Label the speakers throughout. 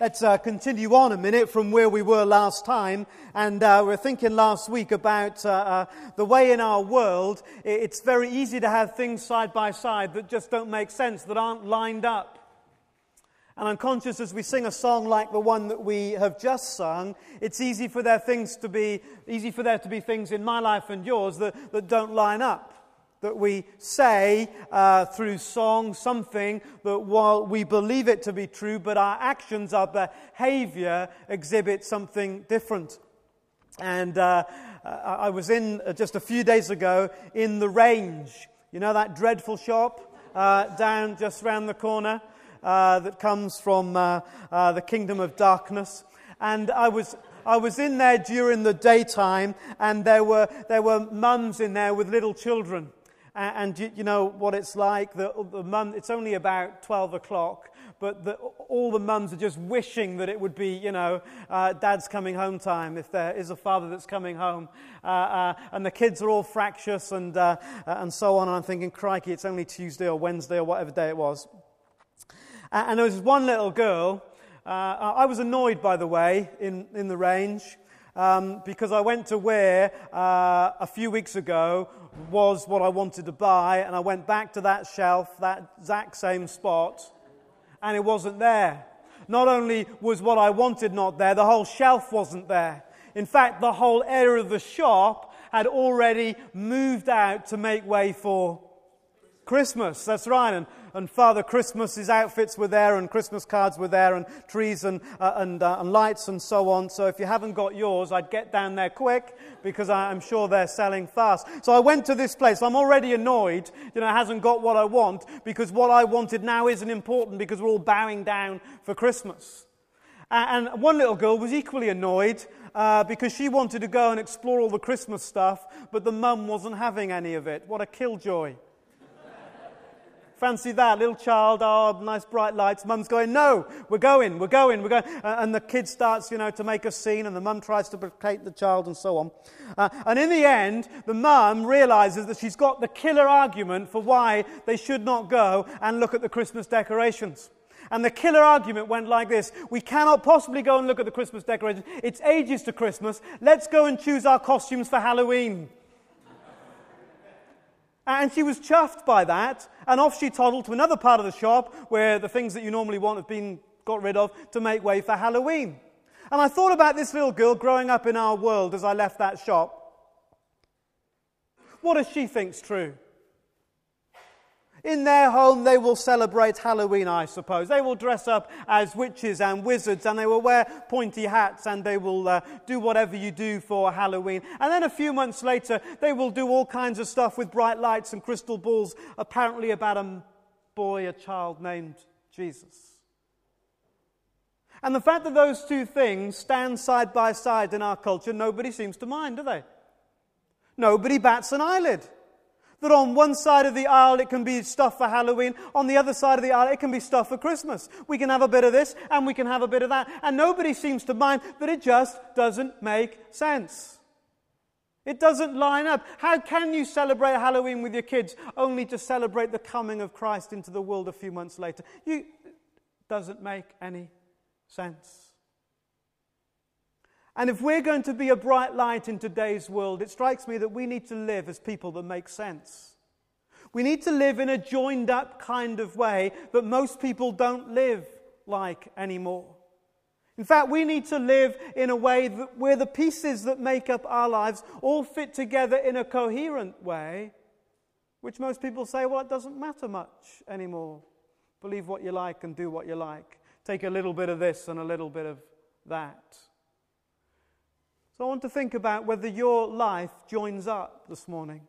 Speaker 1: Let's uh, continue on a minute from where we were last time. And uh, we are thinking last week about uh, uh, the way in our world it's very easy to have things side by side that just don't make sense, that aren't lined up. And I'm conscious as we sing a song like the one that we have just sung, it's easy for there things to be easy for there to be things in my life and yours that, that don't line up that we say uh, through song something that while we believe it to be true, but our actions, our behavior exhibit something different. And uh, I was in uh, just a few days ago in the range. You know that dreadful shop uh, down just round the corner uh, that comes from uh, the kingdom of darkness? And I was I was in there during the daytime, and there were, there were mums in there with little children. And, and you, know what it's like? The, the mum, it's only about 12 o'clock, but the, all the mums are just wishing that it would be, you know, uh, dad's coming home time, if there is a father that's coming home. Uh, uh, and the kids are all fractious and, uh, uh, and so on. And I'm thinking, crikey, it's only Tuesday or Wednesday or whatever day it was. and there was one little girl. Uh, I was annoyed, by the way, in, in the range. Um, because I went to where uh, a few weeks ago was what I wanted to buy, and I went back to that shelf, that exact same spot, and it wasn't there. Not only was what I wanted not there, the whole shelf wasn't there. In fact, the whole area of the shop had already moved out to make way for Christmas. That's right. And and Father Christmas's outfits were there, and Christmas cards were there, and trees and, uh, and, uh, and lights and so on. So if you haven't got yours, I'd get down there quick because I'm sure they're selling fast. So I went to this place. I'm already annoyed, you know, hasn't got what I want because what I wanted now isn't important because we're all bowing down for Christmas. And one little girl was equally annoyed uh, because she wanted to go and explore all the Christmas stuff, but the mum wasn't having any of it. What a killjoy. Fancy that, little child, oh, nice bright lights. Mum's going, no, we're going, we're going, we're going. Uh, and the kid starts, you know, to make a scene, and the mum tries to placate the child, and so on. Uh, and in the end, the mum realizes that she's got the killer argument for why they should not go and look at the Christmas decorations. And the killer argument went like this We cannot possibly go and look at the Christmas decorations. It's ages to Christmas. Let's go and choose our costumes for Halloween. And she was chuffed by that, and off she toddled to another part of the shop where the things that you normally want have been got rid of to make way for Halloween. And I thought about this little girl growing up in our world as I left that shop. What does she think's true? In their home, they will celebrate Halloween, I suppose. They will dress up as witches and wizards, and they will wear pointy hats, and they will uh, do whatever you do for Halloween. And then a few months later, they will do all kinds of stuff with bright lights and crystal balls, apparently about a boy, a child named Jesus. And the fact that those two things stand side by side in our culture, nobody seems to mind, do they? Nobody bats an eyelid. That on one side of the aisle it can be stuff for Halloween, on the other side of the aisle it can be stuff for Christmas. We can have a bit of this and we can have a bit of that. And nobody seems to mind that it just doesn't make sense. It doesn't line up. How can you celebrate Halloween with your kids only to celebrate the coming of Christ into the world a few months later? You, it doesn't make any sense. And if we're going to be a bright light in today's world, it strikes me that we need to live as people that make sense. We need to live in a joined up kind of way that most people don't live like anymore. In fact, we need to live in a way that, where the pieces that make up our lives all fit together in a coherent way, which most people say, well, it doesn't matter much anymore. Believe what you like and do what you like. Take a little bit of this and a little bit of that. So I want to think about whether your life joins up this morning,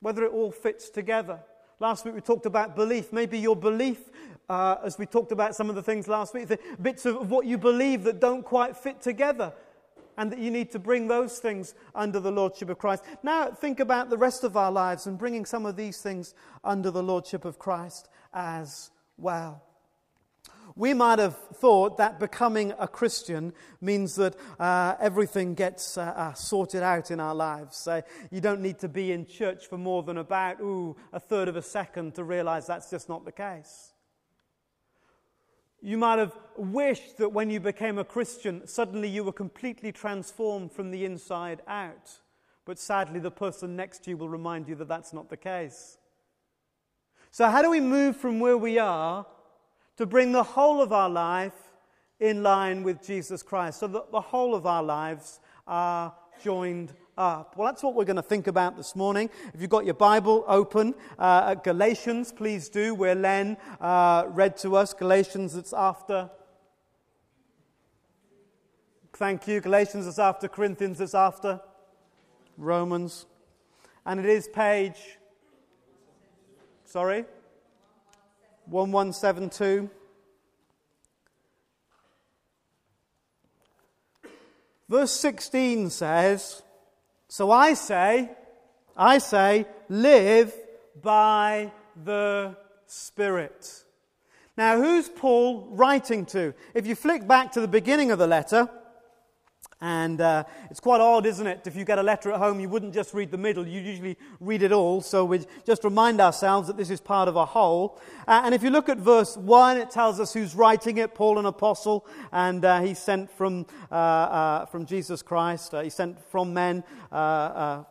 Speaker 1: whether it all fits together. Last week we talked about belief. Maybe your belief, uh, as we talked about some of the things last week, the bits of what you believe that don't quite fit together, and that you need to bring those things under the Lordship of Christ. Now think about the rest of our lives and bringing some of these things under the Lordship of Christ as well. We might have thought that becoming a Christian means that uh, everything gets uh, uh, sorted out in our lives. You don't need to be in church for more than about, ooh, a third of a second to realize that's just not the case. You might have wished that when you became a Christian, suddenly you were completely transformed from the inside out. But sadly, the person next to you will remind you that that's not the case. So, how do we move from where we are to bring the whole of our life in line with Jesus Christ so that the whole of our lives are joined up? Well, that's what we're going to think about this morning. If you've got your Bible open uh, at Galatians, please do, where Len uh, read to us Galatians, it's after. Thank you. Galatians is after Corinthians, it's after Romans. And it is page. Sorry? 1172. Verse 16 says, So I say, I say, live by the Spirit. Now, who's Paul writing to? If you flick back to the beginning of the letter, and uh, it's quite odd, isn't it? If you get a letter at home, you wouldn't just read the middle, you usually read it all. So we just remind ourselves that this is part of a whole. Uh, and if you look at verse 1, it tells us who's writing it Paul, an apostle, and uh, he's sent from, uh, uh, from Jesus Christ. Uh, he's sent from men. From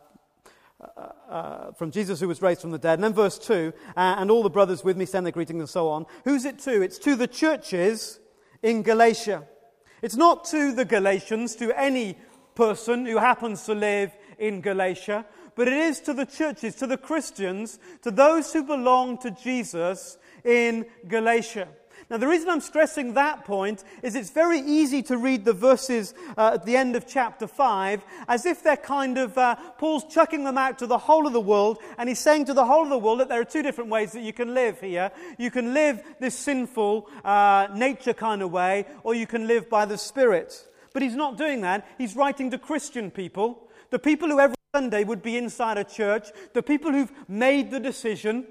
Speaker 1: Jesus who was raised from the dead. And then verse 2, and all the brothers with me send their greetings and so on. Who's it to? It's to the churches in Galatia. It's not to the Galatians, to any person who happens to live in Galatia, but it is to the churches, to the Christians, to those who belong to Jesus in Galatia. Now, the reason I'm stressing that point is it's very easy to read the verses uh, at the end of chapter 5 as if they're kind of, uh, Paul's chucking them out to the whole of the world, and he's saying to the whole of the world that there are two different ways that you can live here. You can live this sinful, uh, nature kind of way, or you can live by the Spirit. But he's not doing that. He's writing to Christian people, the people who every Sunday would be inside a church, the people who've made the decision,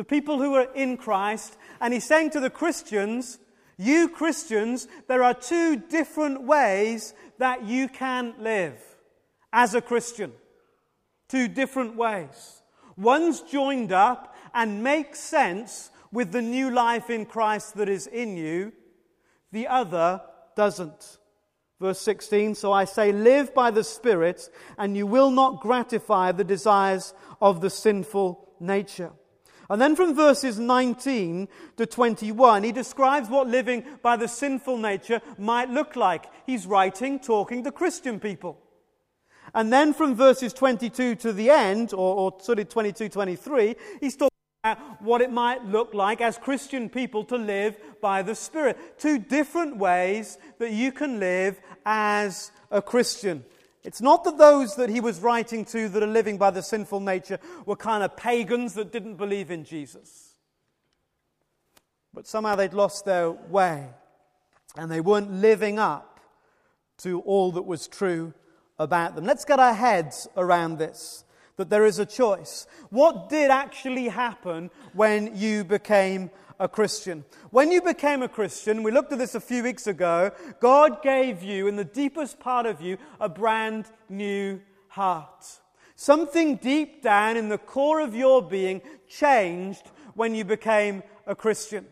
Speaker 1: the people who are in Christ, and he's saying to the Christians, You Christians, there are two different ways that you can live as a Christian. Two different ways. One's joined up and makes sense with the new life in Christ that is in you, the other doesn't. Verse 16 So I say, live by the Spirit, and you will not gratify the desires of the sinful nature. And then from verses 19 to 21, he describes what living by the sinful nature might look like. He's writing, talking to Christian people. And then from verses 22 to the end, or, or sort of 22, 23, he's talking about what it might look like as Christian people to live by the Spirit. Two different ways that you can live as a Christian. It's not that those that he was writing to that are living by the sinful nature were kind of pagans that didn't believe in Jesus. But somehow they'd lost their way and they weren't living up to all that was true about them. Let's get our heads around this that there is a choice. What did actually happen when you became a Christian. When you became a Christian, we looked at this a few weeks ago, God gave you, in the deepest part of you, a brand new heart. Something deep down in the core of your being changed when you became a Christian.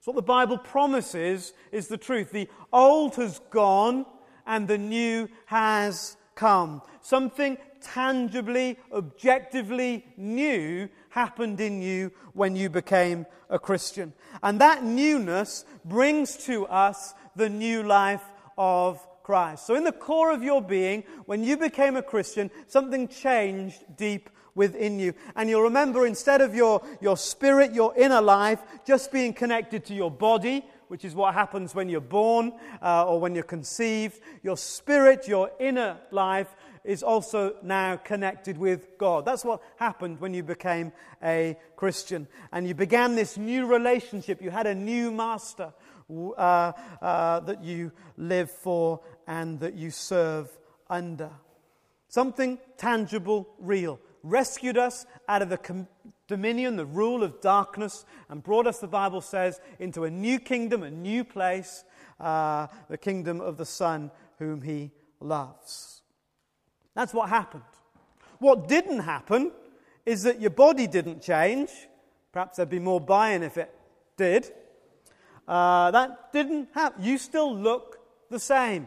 Speaker 1: So, what the Bible promises is the truth. The old has gone and the new has come. Something tangibly, objectively new happened in you when you became a Christian. And that newness brings to us the new life of Christ. So, in the core of your being, when you became a Christian, something changed deep within you. And you'll remember instead of your, your spirit, your inner life, just being connected to your body, which is what happens when you're born uh, or when you're conceived, your spirit, your inner life is also now connected with God. That's what happened when you became a Christian. And you began this new relationship. You had a new master uh, uh, that you live for and that you serve under. Something tangible, real. Rescued us out of the com- dominion, the rule of darkness, and brought us, the Bible says, into a new kingdom, a new place, uh, the kingdom of the Son whom he loves. That's what happened. What didn't happen is that your body didn't change. Perhaps there'd be more buy in if it did. Uh, that didn't happen. You still look the same.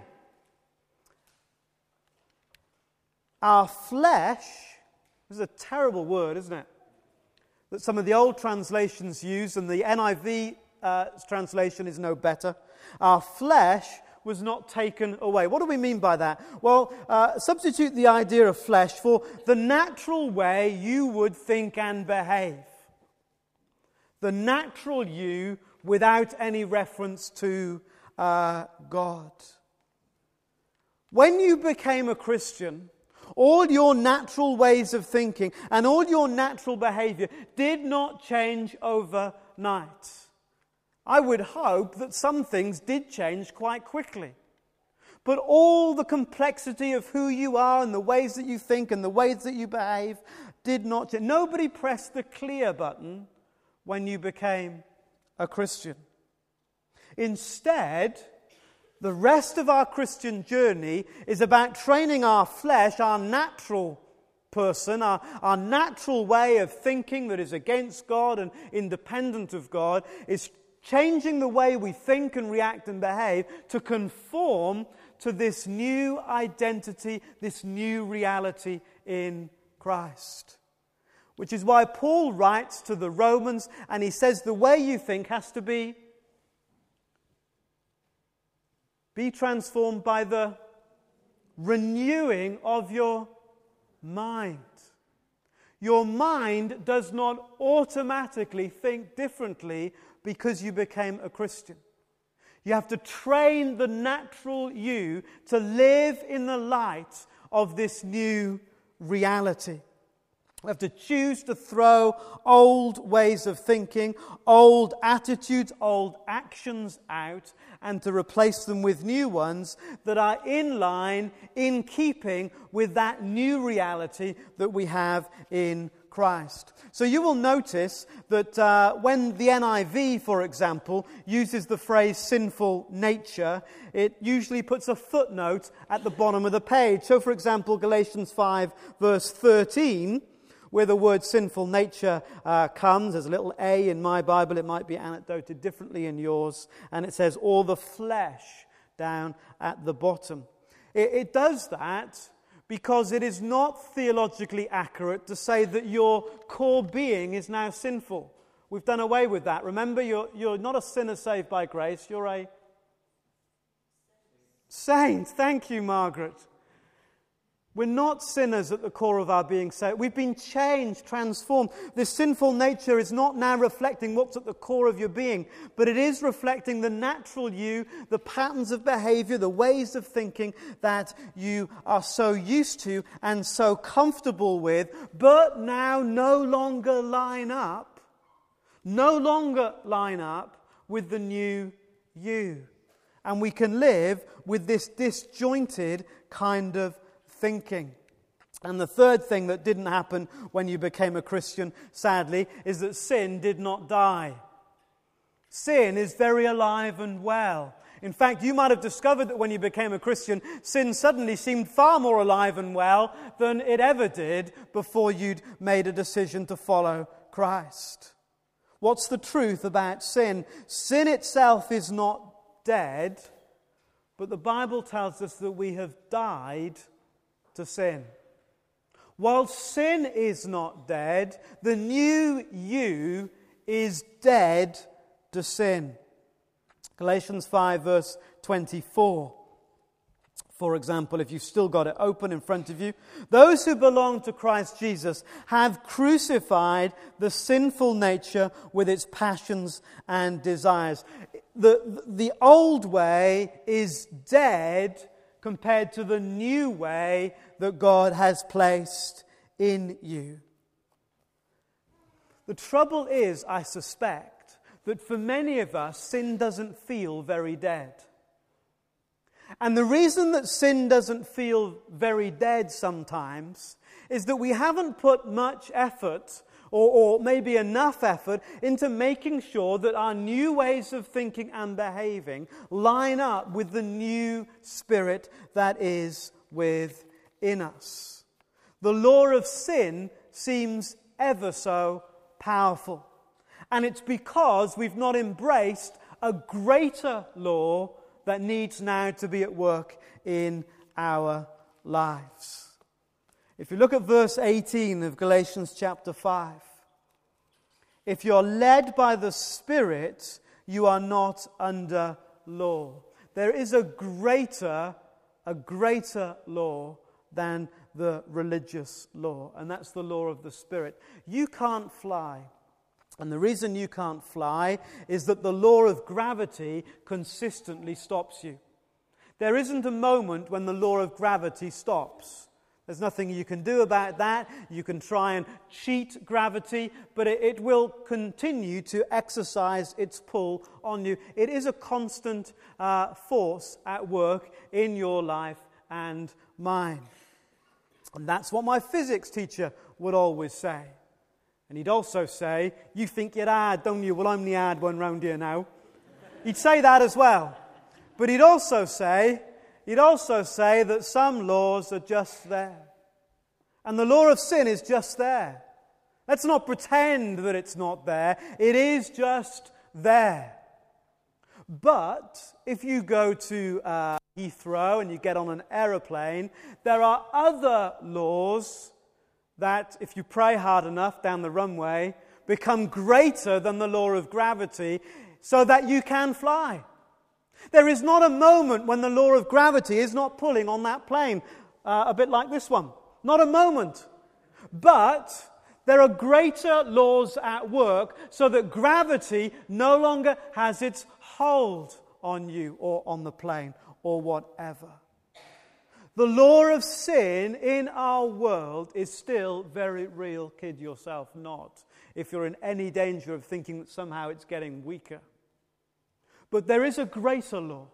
Speaker 1: Our flesh, this is a terrible word, isn't it? That some of the old translations use, and the NIV uh, translation is no better. Our flesh was not taken away. What do we mean by that? Well, uh, substitute the idea of flesh for the natural way you would think and behave. The natural you without any reference to uh, God. When you became a Christian, all your natural ways of thinking and all your natural behavior did not change overnight. I would hope that some things did change quite quickly. But all the complexity of who you are and the ways that you think and the ways that you behave did not change. Nobody pressed the clear button when you became a Christian. Instead, the rest of our Christian journey is about training our flesh, our natural person, our, our natural way of thinking that is against God and independent of God, is changing the way we think and react and behave to conform to this new identity, this new reality in Christ. Which is why Paul writes to the Romans and he says the way you think has to be be transformed by the renewing of your mind. Your mind does not automatically think differently because you became a Christian. You have to train the natural you to live in the light of this new reality. We have to choose to throw old ways of thinking, old attitudes, old actions out, and to replace them with new ones that are in line, in keeping with that new reality that we have in Christ. So you will notice that uh, when the NIV, for example, uses the phrase sinful nature, it usually puts a footnote at the bottom of the page. So, for example, Galatians 5, verse 13 where the word sinful nature uh, comes. There's a little A in my Bible. It might be annotated differently in yours. And it says, all the flesh down at the bottom. It, it does that because it is not theologically accurate to say that your core being is now sinful. We've done away with that. Remember, you're, you're not a sinner saved by grace, you're a saint. Thank you, Margaret. We're not sinners at the core of our being saved. We've been changed, transformed. This sinful nature is not now reflecting what's at the core of your being, but it is reflecting the natural you, the patterns of behavior, the ways of thinking that you are so used to and so comfortable with, but now no longer line up, no longer line up with the new you. And we can live with this disjointed kind of thinking. And the third thing that didn't happen when you became a Christian, sadly, is that sin did not die. Sin is very alive and well. In fact, you might have discovered that when you became a Christian, sin suddenly seemed far more alive and well than it ever did before you'd made a decision to follow Christ. What's the truth about sin? Sin itself is not dead, but the Bible tells us that we have died to sin. While sin is not dead, the new you is dead to sin. Galatians 5, verse 24. For example, if you've still got it open in front of you, those who belong to Christ Jesus have crucified the sinful nature with its passions and desires. The, the old way is dead compared to the new way that God has placed in you. The trouble is, I suspect, that for many of us, sin doesn't feel very dead. And the reason that sin doesn't feel very dead sometimes is that we haven't put much effort or, or maybe enough effort into making sure that our new ways of thinking and behaving line up with the new spirit that is within us. The law of sin seems ever so powerful. And it's because we've not embraced a greater law that needs now to be at work in our lives. If you look at verse 18 of Galatians chapter 5, if you're led by the Spirit, you are not under law. There is a greater, a greater law than the religious law, and that's the law of the Spirit. You can't fly. And the reason you can't fly is that the law of gravity consistently stops you. There isn't a moment when the law of gravity stops. There's nothing you can do about that. You can try and cheat gravity, but it, it, will continue to exercise its pull on you. It is a constant uh, force at work in your life and mine. And that's what my physics teacher would always say. And he'd also say, You think you're odd, don't you? Well, I'm the odd one round here now. He'd say that as well. But he'd also say, he'd also say that some laws are just there. And the law of sin is just there. Let's not pretend that it's not there. It is just there. But if you go to uh, Heathrow and you get on an aeroplane, there are other laws that, if you pray hard enough down the runway, become greater than the law of gravity so that you can fly. There is not a moment when the law of gravity is not pulling on that plane, uh, a bit like this one. Not a moment. But there are greater laws at work so that gravity no longer has its hold on you or on the plane or whatever. The law of sin in our world is still very real, kid yourself not, if you're in any danger of thinking that somehow it's getting weaker. But there is a greater law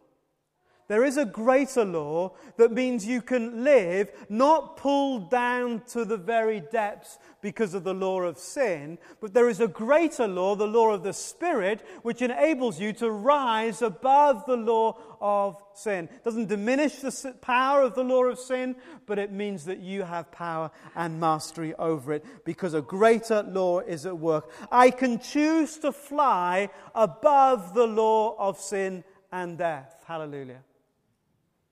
Speaker 1: there is a greater law that means you can live not pulled down to the very depths because of the law of sin, but there is a greater law, the law of the Spirit, which enables you to rise above the law of sin. It doesn't diminish the power of the law of sin, but it means that you have power and mastery over it because a greater law is at work. I can choose to fly above the law of sin and death. Hallelujah.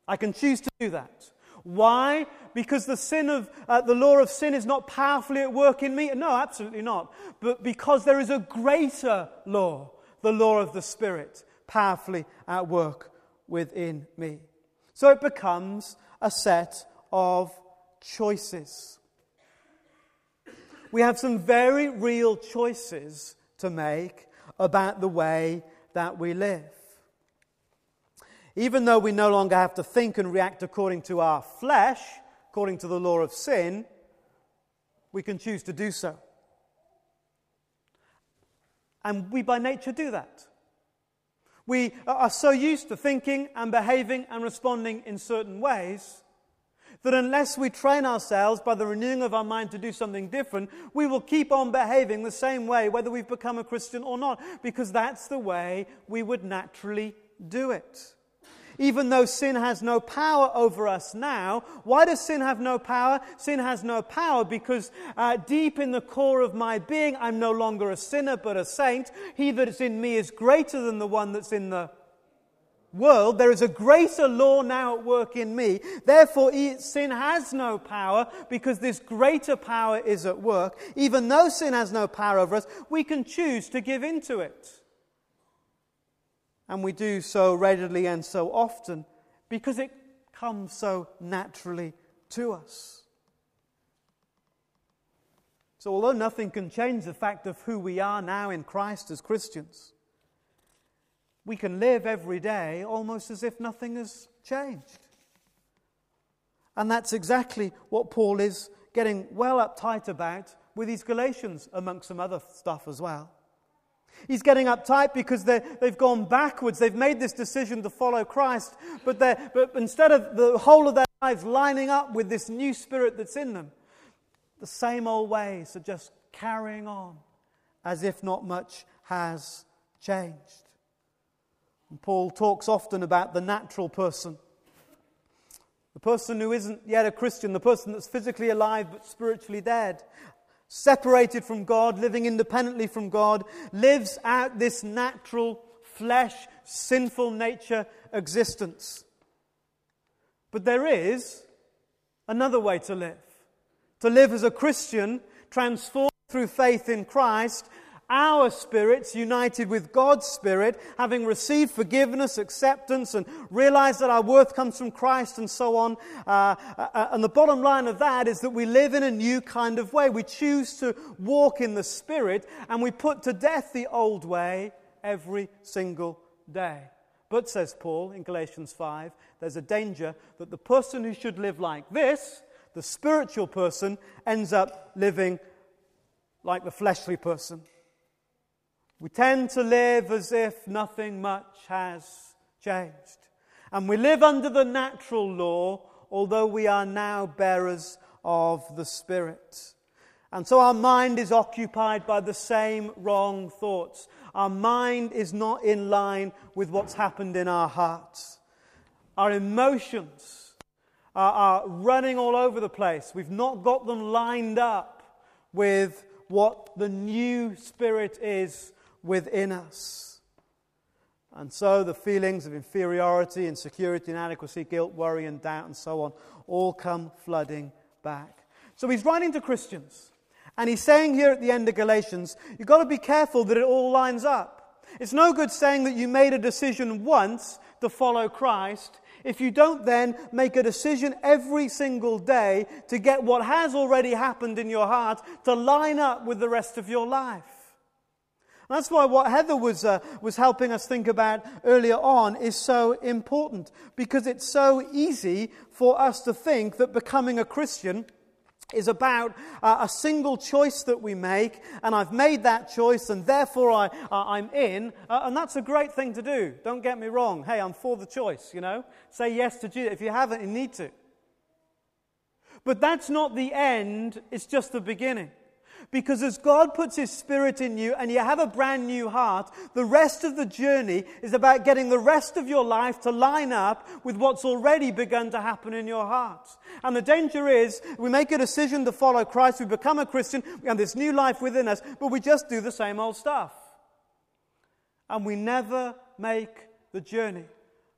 Speaker 1: I can choose to do that. Why? Because the sin of uh, the law of sin is not powerfully at work in me? No, absolutely not. But because there is a greater law, the law of the Spirit, powerfully at work within me. So it becomes a set of choices. We have some very real choices to make about the way that we live. Even though we no longer have to think and react according to our flesh, according to the law of sin, we can choose to do so. And we by nature do that. We are so used to thinking and behaving and responding in certain ways that unless we train ourselves by the renewing of our mind to do something different, we will keep on behaving the same way whether we've become a Christian or not, because that's the way we would naturally do it even though sin has no power over us now. Why does sin have no power? Sin has no power because uh, deep in the core of my being, I'm no longer a sinner but a saint. He that is in me is greater than the one that's in the world. There is a greater law now at work in me. Therefore, sin has no power because this greater power is at work. Even though sin has no power over us, we can choose to give in to it. And we do so readily and so often because it comes so naturally to us. So, although nothing can change the fact of who we are now in Christ as Christians, we can live every day almost as if nothing has changed. And that's exactly what Paul is getting well uptight about with these Galatians, amongst some other stuff as well. He's getting uptight because they've gone backwards. They've made this decision to follow Christ, but, but instead of the whole of their lives lining up with this new spirit that's in them, the same old ways are just carrying on as if not much has changed. And Paul talks often about the natural person. The person who isn't yet a Christian, the person that's physically alive but spiritually dead separated from God, living independently from God, lives out this natural flesh, sinful nature existence. But there is another way to live. To live as a Christian, transformed through faith in Christ, our spirits united with God's Spirit, having received forgiveness, acceptance, and realized that our worth comes from Christ and so on. Uh, uh, and the bottom line of that is that we live in a new kind of way. We choose to walk in the Spirit and we put to death the old way every single day. But, says Paul in Galatians 5, there's a danger that the person who should live like this, the spiritual person, ends up living like the fleshly person. We tend to live as if nothing much has changed. And we live under the natural law, although we are now bearers of the Spirit. And so our mind is occupied by the same wrong thoughts. Our mind is not in line with what's happened in our hearts. Our emotions are, are running all over the place. We've not got them lined up with what the new spirit is within us. And so the feelings of inferiority, insecurity, inadequacy, guilt, worry, and doubt, and so on all come flooding back. So he's writing to Christians. And he's saying here at the end of Galatians, you've got to be careful that it all lines up. It's no good saying that you made a decision once to follow Christ if you don't then make a decision every single day to get what has already happened in your heart to line up with the rest of your life. That's why what Heather was, uh, was helping us think about earlier on is so important because it's so easy for us to think that becoming a Christian is about uh, a single choice that we make, and I've made that choice, and therefore I, uh, I'm in. Uh, and that's a great thing to do. Don't get me wrong. Hey, I'm for the choice, you know? Say yes to Jesus. If you haven't, you need to. But that's not the end, it's just the beginning. Because as God puts His Spirit in you and you have a brand new heart, the rest of the journey is about getting the rest of your life to line up with what's already begun to happen in your heart. And the danger is we make a decision to follow Christ, we become a Christian, we have this new life within us, but we just do the same old stuff. And we never make the journey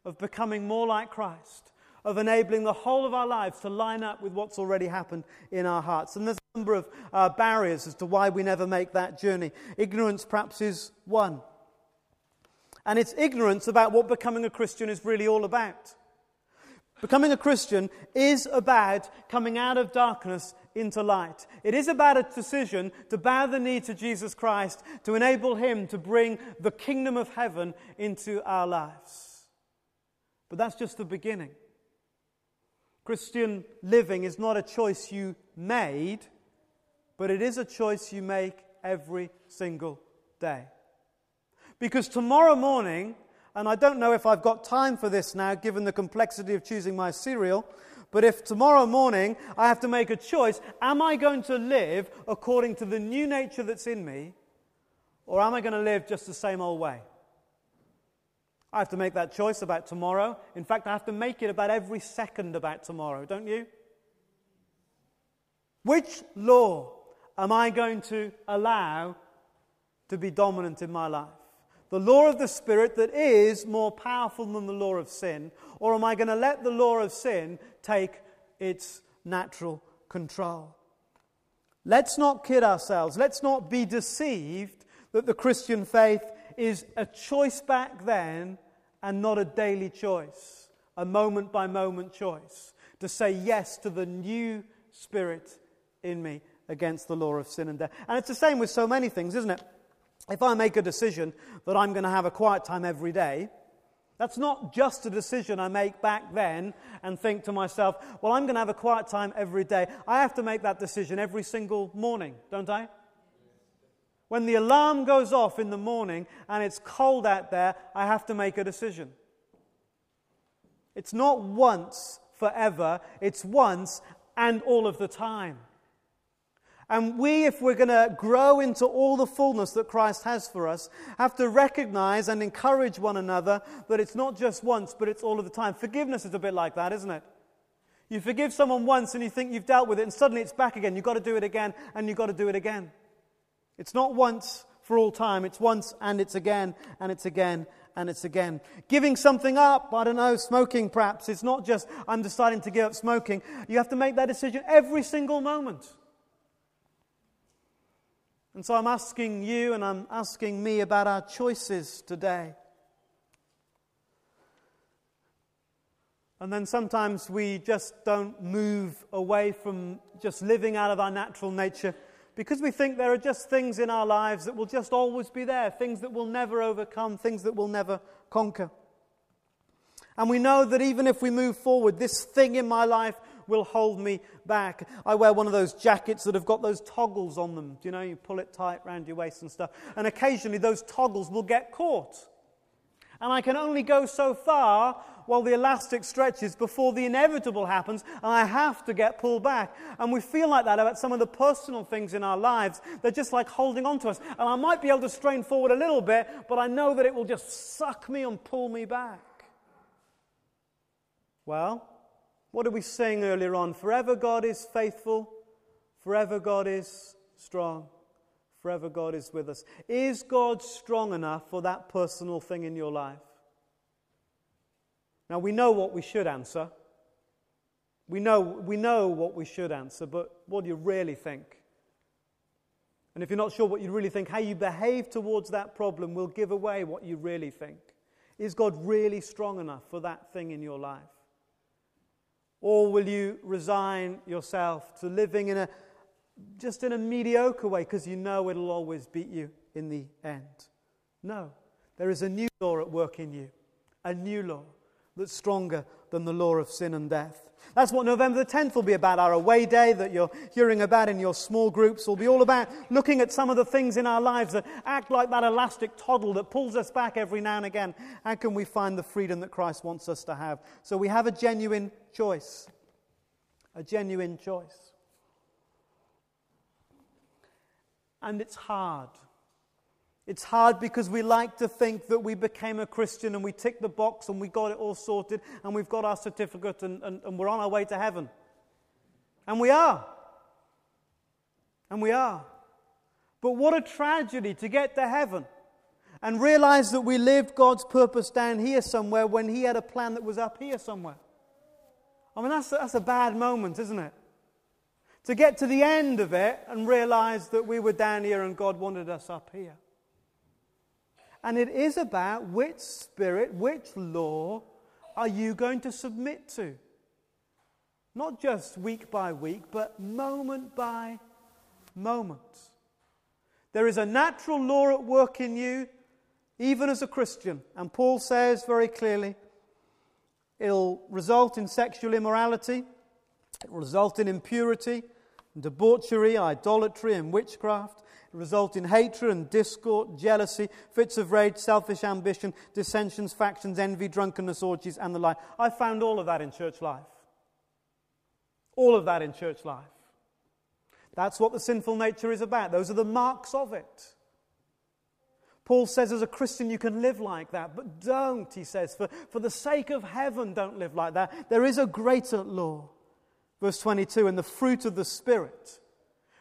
Speaker 1: of becoming more like Christ of enabling the whole of our lives to line up with what's already happened in our hearts. And there's a number of uh, barriers as to why we never make that journey. Ignorance, perhaps, is one. And it's ignorance about what becoming a Christian is really all about. Becoming a Christian is about coming out of darkness into light. It is about a decision to bow the knee to Jesus Christ, to enable Him to bring the kingdom of heaven into our lives. But that's just the beginning. Christian living is not a choice you made, but it is a choice you make every single day. Because tomorrow morning, and I don't know if I've got time for this now, given the complexity of choosing my cereal, but if tomorrow morning I have to make a choice, am I going to live according to the new nature that's in me, or am I going to live just the same old way? I have to make that choice about tomorrow. In fact, I have to make it about every second about tomorrow, don't you? Which law am I going to allow to be dominant in my life? The law of the Spirit that is more powerful than the law of sin? Or am I going to let the law of sin take its natural control? Let's not kid ourselves. Let's not be deceived that the Christian faith is a choice back then and not a daily choice, a moment by moment choice to say yes to the new spirit in me against the law of sin and death. And it's the same with so many things, isn't it? If I make a decision that I'm going to have a quiet time every day, that's not just a decision I make back then and think to myself, well, I'm going to have a quiet time every day. I have to make that decision every single morning, don't I? When the alarm goes off in the morning and it's cold out there, I have to make a decision. It's not once forever, it's once and all of the time. And we, if we're going to grow into all the fullness that Christ has for us, have to recognize and encourage one another that it's not just once, but it's all of the time. Forgiveness is a bit like that, isn't it? You forgive someone once and you think you've dealt with it, and suddenly it's back again. You've got to do it again, and you've got to do it again. It's not once for all time, it's once and it's again and it's again and it's again. Giving something up, I don't know, smoking perhaps. It's not just I'm deciding to give up smoking. You have to make that decision every single moment. And so I'm asking you and I'm asking me about our choices today. And then sometimes we just don't move away from just living out of our natural nature because we think there are just things in our lives that will just always be there, things that we'll never overcome, things that we'll never conquer. And we know that even if we move forward, this thing in my life will hold me back. I wear one of those jackets that have got those toggles on them. Do you know, you pull it tight around your waist and stuff. And occasionally those toggles will get caught. And I can only go so far while the elastic stretches before the inevitable happens and I have to get pulled back. And we feel like that about some of the personal things in our lives. They're just like holding on to us. And I might be able to strain forward a little bit, but I know that it will just suck me and pull me back. Well, what did we sing earlier on? Forever God is faithful, forever God is strong. Forever God is with us. Is God strong enough for that personal thing in your life? Now, we know what we should answer. We know, we know what we should answer, but what do you really think? And if you're not sure what you really think, how you behave towards that problem will give away what you really think. Is God really strong enough for that thing in your life? Or will you resign yourself to living in a just in a mediocre way because you know it'll always beat you in the end? No. There is a new law at work in you, a new law that's stronger than the law of sin and death. That's what November the 10th will be about. Our away day that you're hearing about in your small groups will be all about looking at some of the things in our lives that act like that elastic toddle that pulls us back every now and again. How can we find the freedom that Christ wants us to have? So we have a genuine choice. A genuine choice. And it's hard. It's hard because we like to think that we became a Christian and we tick the box and we got it all sorted and we've got our certificate and, and, and we're on our way to heaven. And we are. And we are. But what a tragedy to get to heaven and realize that we lived God's purpose down here somewhere when He had a plan that was up here somewhere. I mean, that's, that's a bad moment, isn't it? To get to the end of it and realize that we were down here and God wanted us up here. And it is about which spirit, which law are you going to submit to? Not just week by week, but moment by moment. There is a natural law at work in you, even as a Christian. And Paul says very clearly it'll result in sexual immorality, it will result in impurity, debauchery, idolatry, and witchcraft result in hatred and discord, jealousy, fits of rage, selfish ambition, dissensions, factions, envy, drunkenness, orgies, and the like. I found all of that in church life. All of that in church life. That's what the sinful nature is about. Those are the marks of it. Paul says, as a Christian, you can live like that, but don't, he says, for, for the sake of heaven, don't live like that. There is a greater law. Verse 22 and the fruit of the Spirit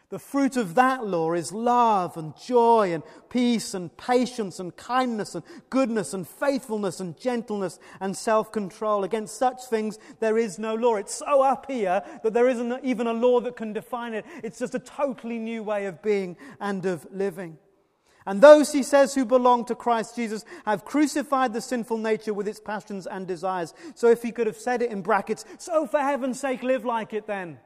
Speaker 1: the fruit of that law is love and joy and peace and patience and kindness and goodness and faithfulness and gentleness and self control. Against such things there is no law. It's so up here that there isn't even a law that can define it. It's just a totally new way of being and of living. And those, he says, who belong to Christ Jesus have crucified the sinful nature with its passions and desires. So if he could have said it in brackets, so for heaven's sake, live like it then.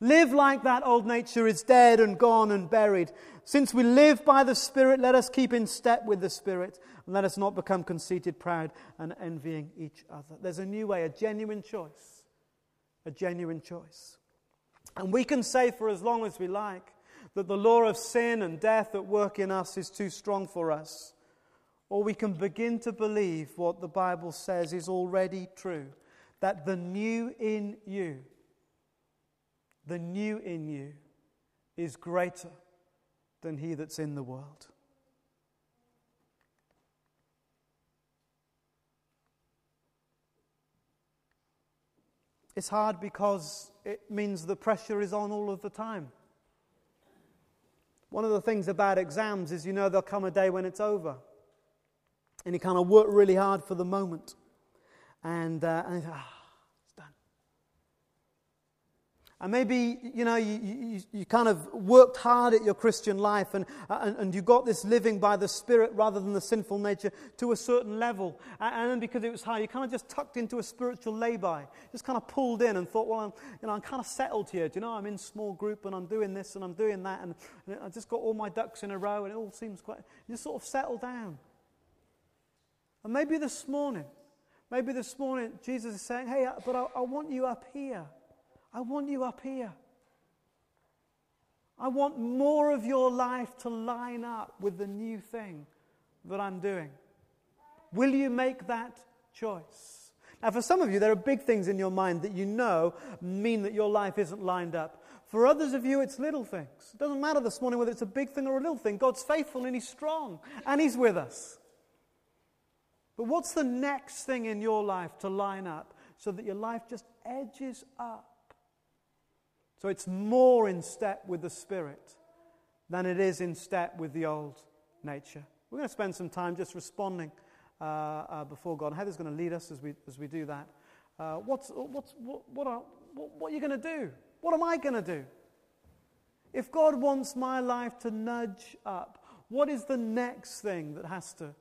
Speaker 1: Live like that old nature is dead and gone and buried. Since we live by the Spirit, let us keep in step with the Spirit and let us not become conceited, proud, and envying each other. There's a new way, a genuine choice. A genuine choice. And we can say for as long as we like that the law of sin and death at work in us is too strong for us. Or we can begin to believe what the Bible says is already true that the new in you the new in you is greater than he that's in the world. It's hard because it means the pressure is on all of the time. One of the things about exams is you know there'll come a day when it's over. And you kind of work really hard for the moment. And, uh, and ah, it's done. And maybe, you know, you, you, you, kind of worked hard at your Christian life and, and, and, you got this living by the Spirit rather than the sinful nature to a certain level. And then because it was high, you kind of just tucked into a spiritual lay-by. Just kind of pulled in and thought, well, I'm, you know, I'm kind of settled here. Do you know, I'm in small group and I'm doing this and I'm doing that. And, and I just got all my ducks in a row and it all seems quite, you just sort of settle down. And maybe this morning, maybe this morning, Jesus is saying, hey, but I, I want you up here. I want you up here. I want more of your life to line up with the new thing that I'm doing. Will you make that choice? Now, for some of you, there are big things in your mind that you know mean that your life isn't lined up. For others of you, it's little things. It doesn't matter this morning whether it's a big thing or a little thing. God's faithful and He's strong and He's with us. But what's the next thing in your life to line up so that your life just edges up? So it's more in step with the Spirit than it is in step with the old nature. We're going to spend some time just responding uh, uh, before God. Heather's going to lead us as we, as we do that. Uh, what's, what's, what, what, are, what, what are you going to do? What am I going to do? If God wants my life to nudge up, what is the next thing that has to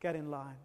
Speaker 1: get in line?